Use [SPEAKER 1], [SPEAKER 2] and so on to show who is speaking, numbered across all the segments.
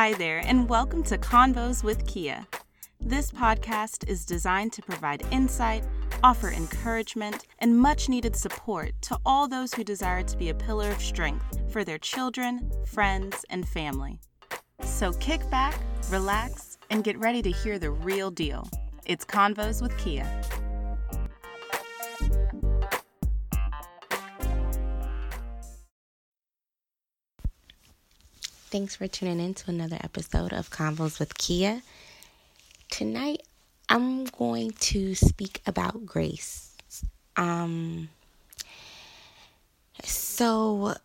[SPEAKER 1] Hi there, and welcome to Convos with Kia. This podcast is designed to provide insight, offer encouragement, and much needed support to all those who desire to be a pillar of strength for their children, friends, and family. So kick back, relax, and get ready to hear the real deal. It's Convos with Kia.
[SPEAKER 2] Thanks for tuning in to another episode of Convos with Kia. Tonight, I'm going to speak about grace. Um, so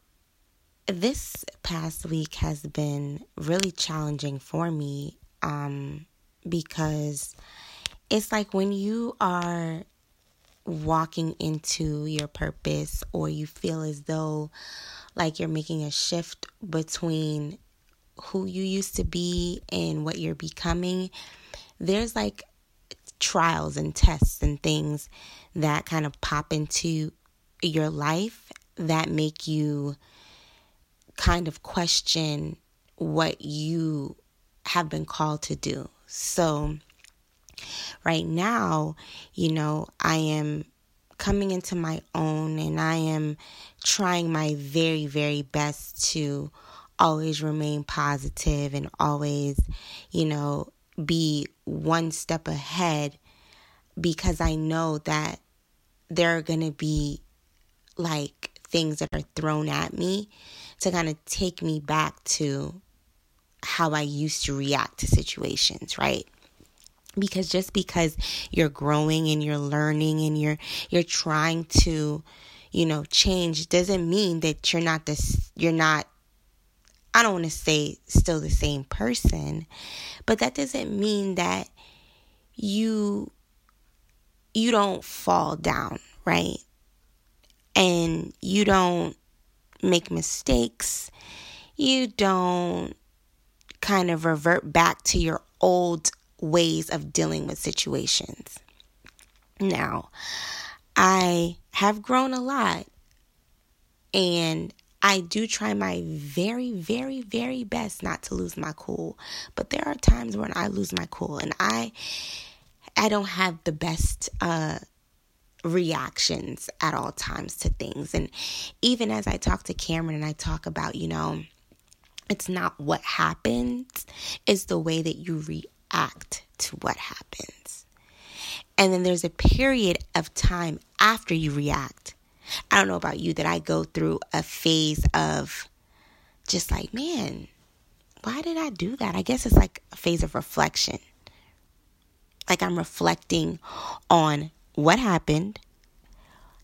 [SPEAKER 2] this past week has been really challenging for me um, because it's like when you are walking into your purpose or you feel as though like you're making a shift between who you used to be and what you're becoming, there's like trials and tests and things that kind of pop into your life that make you kind of question what you have been called to do. So, right now, you know, I am coming into my own and I am trying my very, very best to always remain positive and always, you know, be one step ahead because I know that there are going to be like things that are thrown at me to kind of take me back to how I used to react to situations, right? Because just because you're growing and you're learning and you're you're trying to, you know, change doesn't mean that you're not this you're not I don't want to say still the same person, but that doesn't mean that you you don't fall down, right? And you don't make mistakes. You don't kind of revert back to your old ways of dealing with situations. Now, I have grown a lot and I do try my very, very, very best not to lose my cool. But there are times when I lose my cool and I I don't have the best uh reactions at all times to things. And even as I talk to Cameron and I talk about, you know, it's not what happens, it's the way that you react to what happens. And then there's a period of time after you react I don't know about you that I go through a phase of just like, man, why did I do that? I guess it's like a phase of reflection. Like I'm reflecting on what happened,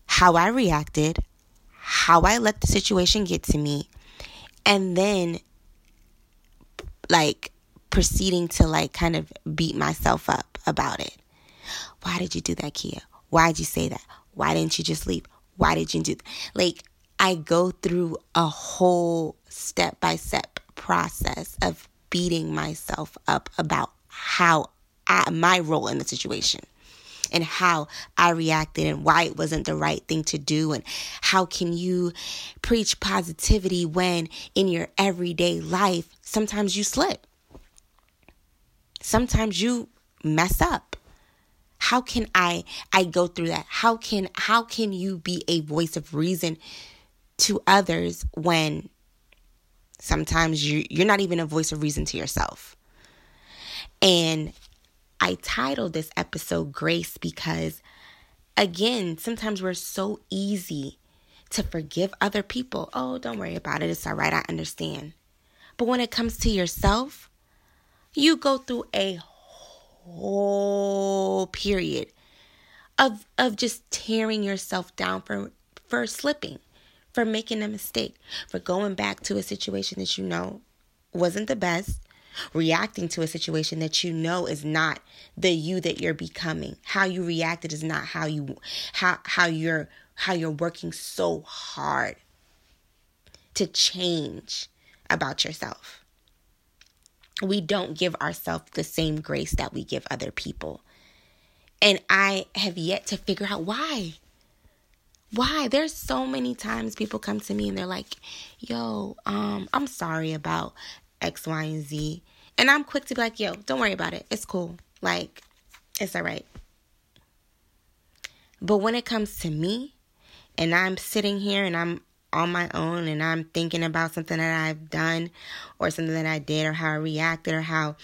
[SPEAKER 2] how I reacted, how I let the situation get to me, and then like proceeding to like kind of beat myself up about it. Why did you do that, Kia? Why did you say that? Why didn't you just leave? Why did you do that? Like, I go through a whole step by step process of beating myself up about how I, my role in the situation and how I reacted and why it wasn't the right thing to do and how can you preach positivity when in your everyday life sometimes you slip. Sometimes you mess up. How can i i go through that? How can how can you be a voice of reason to others when sometimes you you're not even a voice of reason to yourself? And i titled this episode grace because again sometimes we're so easy to forgive other people. Oh don't worry about it. It's all right. I understand. But when it comes to yourself you go through a whole period of of just tearing yourself down for for slipping, for making a mistake, for going back to a situation that you know wasn't the best, reacting to a situation that you know is not the you that you're becoming. How you reacted is not how you how how you're how you're working so hard to change about yourself we don't give ourselves the same grace that we give other people. And I have yet to figure out why. Why? There's so many times people come to me and they're like, "Yo, um, I'm sorry about X, Y, and Z. And I'm quick to be like, yo, don't worry about it. It's cool. Like, it's all right. But when it comes to me, and I'm sitting here and I'm on my own and I'm thinking about something that I've done or something that I did or how I reacted or how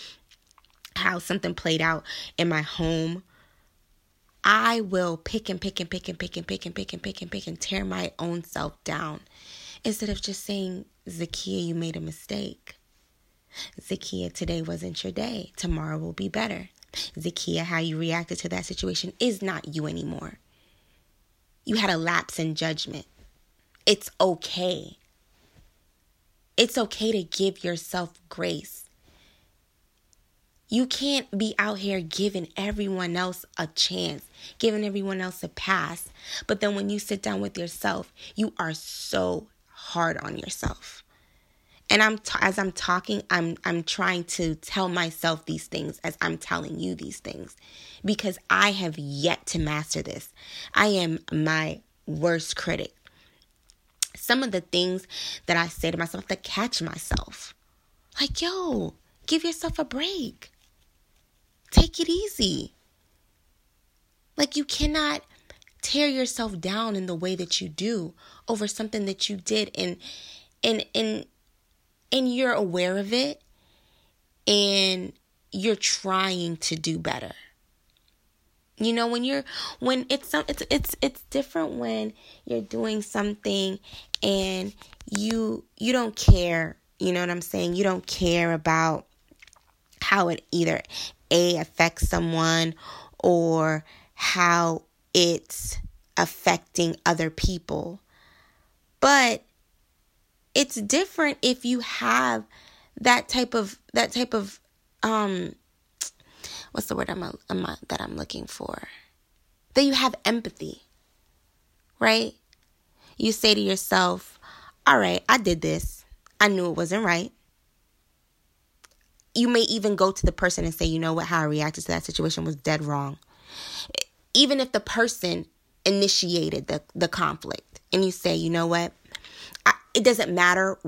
[SPEAKER 2] how something played out in my home, I will pick and pick and pick and pick and pick and pick and pick and pick and tear my own self down instead of just saying, Zakia, you made a mistake. Zakia, today wasn't your day. Tomorrow will be better. Zakia, how you reacted to that situation is not you anymore. You had a lapse in judgment. It's okay. It's okay to give yourself grace. You can't be out here giving everyone else a chance, giving everyone else a pass. But then when you sit down with yourself, you are so hard on yourself. And I'm t- as I'm talking, I'm I'm trying to tell myself these things as I'm telling you these things because I have yet to master this. I am my worst critic. Some of the things that I say to myself to catch myself. Like, yo, give yourself a break. Take it easy. Like you cannot tear yourself down in the way that you do over something that you did and and and and you're aware of it and you're trying to do better. You know, when you're when it's some it's it's it's different when you're doing something and you you don't care, you know what I'm saying? You don't care about how it either a affects someone or how it's affecting other people. But it's different if you have that type of that type of um what's the word I'm, I'm that I'm looking for? That you have empathy right? You say to yourself all right I did this. I knew it wasn't right. You may even go to the person and say you know what? How I reacted to that situation was dead wrong. Even if the person initiated the the conflict and you say you know what? It doesn't matter.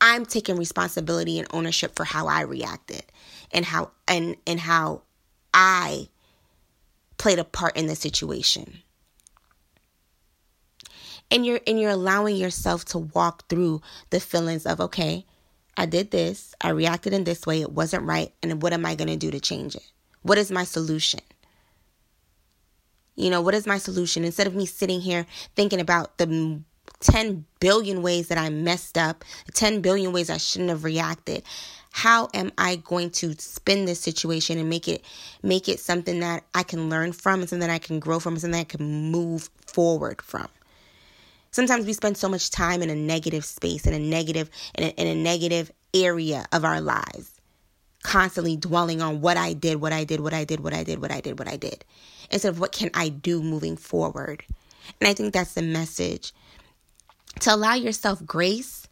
[SPEAKER 2] I'm taking responsibility and ownership for how I reacted and how and and how I played a part in the situation. And you're and you're allowing yourself to walk through the feelings of okay, I did this, I reacted in this way, it wasn't right, and what am I going to do to change it? What is my solution? You know, what is my solution? Instead of me sitting here thinking about the 10 billion ways that I messed up, 10 billion ways I shouldn't have reacted. How am I going to spin this situation and make it make it something that I can learn from and something that I can grow from and something I can move forward from? Sometimes we spend so much time in a negative space, in a negative, in a, in a negative area of our lives, constantly dwelling on what I did, what I did, what I did, what I did, what I did, what I did, instead of what can I do moving forward. And I think that's the message to allow yourself grace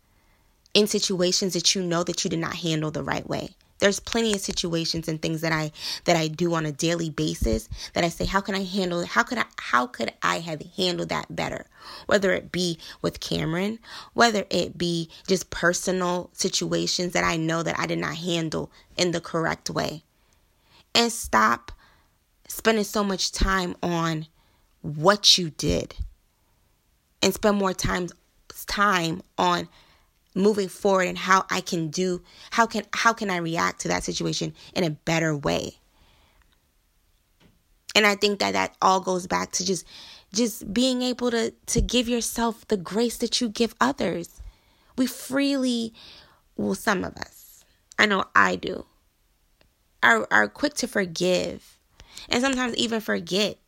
[SPEAKER 2] in situations that you know that you did not handle the right way. There's plenty of situations and things that I that I do on a daily basis that I say how can I handle it? How could I how could I have handled that better? Whether it be with Cameron whether it be just personal situations that I know that I did not handle in the correct way. And stop spending so much time on what you did. And spend more time time on moving forward and how I can do how can how can I react to that situation in a better way. And I think that that all goes back to just just being able to to give yourself the grace that you give others. We freely well some of us. I know I do. Are are quick to forgive and sometimes even forget.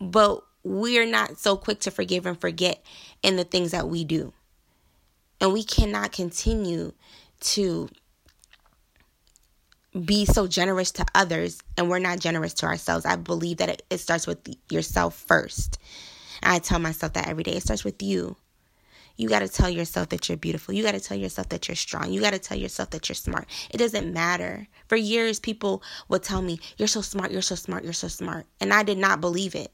[SPEAKER 2] But we're not so quick to forgive and forget in the things that we do. And we cannot continue to be so generous to others and we're not generous to ourselves. I believe that it, it starts with yourself first. I tell myself that every day. It starts with you. You got to tell yourself that you're beautiful. You got to tell yourself that you're strong. You got to tell yourself that you're smart. It doesn't matter. For years, people would tell me, You're so smart, you're so smart, you're so smart. And I did not believe it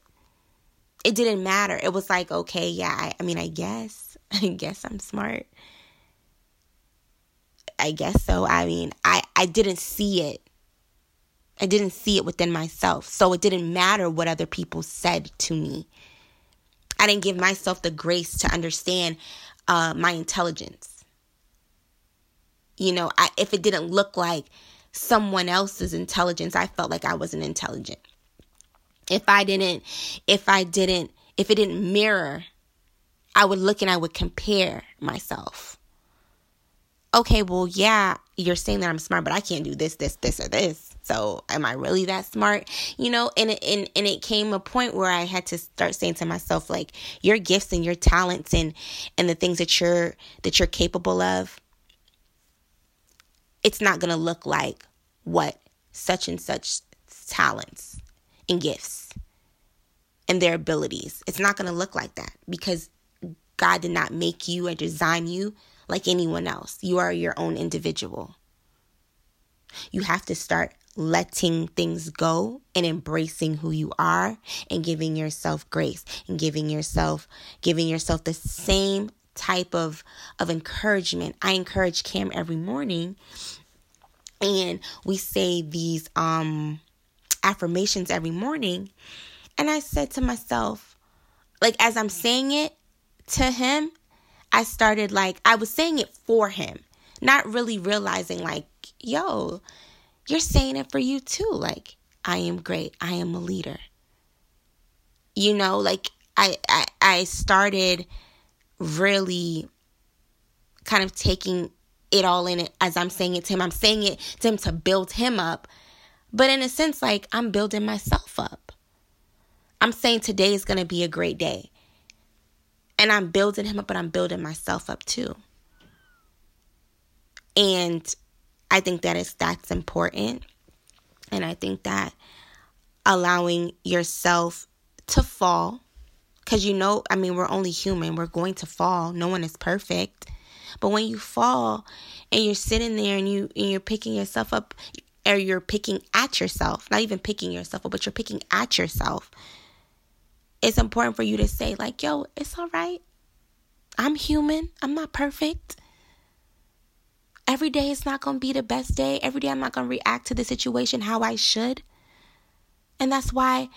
[SPEAKER 2] it didn't matter. It was like, okay, yeah, I, I mean, I guess, I guess I'm smart. I guess so. I mean, I, I didn't see it. I didn't see it within myself. So it didn't matter what other people said to me. I didn't give myself the grace to understand uh, my intelligence. You know, I, if it didn't look like someone else's intelligence, I felt like I wasn't intelligent. If I didn't, if I didn't, if it didn't mirror, I would look and I would compare myself. Okay, well, yeah, you're saying that I'm smart, but I can't do this, this, this, or this. So am I really that smart? You know, and and and it came a point where I had to start saying to myself like your gifts and your talents and and the things that you're that you're capable of it's not to look like what such and such talents and gifts and their abilities. It's not going to look like that because God did not make you and design you like anyone else. You are your own individual. You have to start letting things go and embracing who you are and giving yourself grace and giving yourself giving yourself the same type of of encouragement. I encourage Cam every morning and we say these um affirmations every morning and I said to myself like as I'm saying it to him I started like I was saying it for him not really realizing like yo you're saying it for you too. Like, I am great. I am a leader. You know, like I, I, I started really kind of taking it all in it as I'm saying it to him. I'm saying it to him to build him up. But in a sense, like I'm building myself up. I'm saying today is going to be a great day. And I'm building him up, but I'm building myself up too. And I think that is that's important. And I think that allowing yourself to fall cuz you know, I mean, we're only human. We're going to fall. No one is perfect. But when you fall and you're sitting there and you and you're picking yourself up or you're picking at yourself, not even picking yourself up, but you're picking at yourself. It's important for you to say like, "Yo, it's all right. I'm human. I'm not perfect." Every day is not going to be the best day. Every day I'm not going to react to the situation how I should. And that's why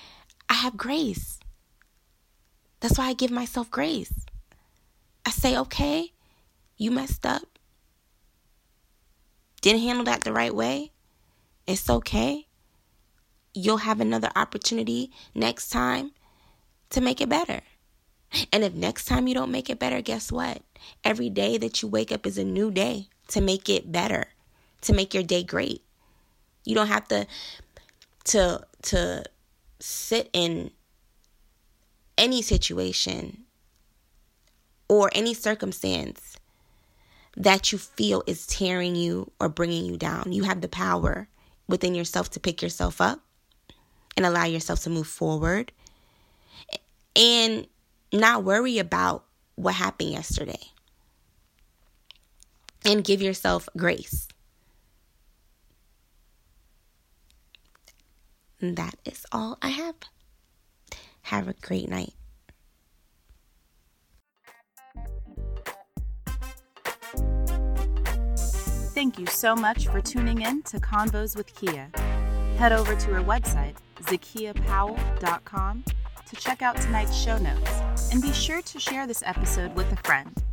[SPEAKER 2] I have grace. That's why I give myself grace. I say, okay, you messed up. Didn't handle that the right way. It's okay. You'll have another opportunity next time to make it better. And if next time you don't make it better, guess what? Every day that you wake up is a new day to make it better, to make your day great. You don't have to to to sit in any situation or any circumstance that you feel is tearing you or bringing you down. You have the power within yourself to pick yourself up and allow yourself to move forward and not worry about what happened yesterday and give yourself grace. And that is all I have. Have a great night.
[SPEAKER 1] Thank you so much for tuning in to Convos with Kia. Head over to her website, zakiapowell.com, to check out tonight's show notes, and be sure to share this episode with a friend.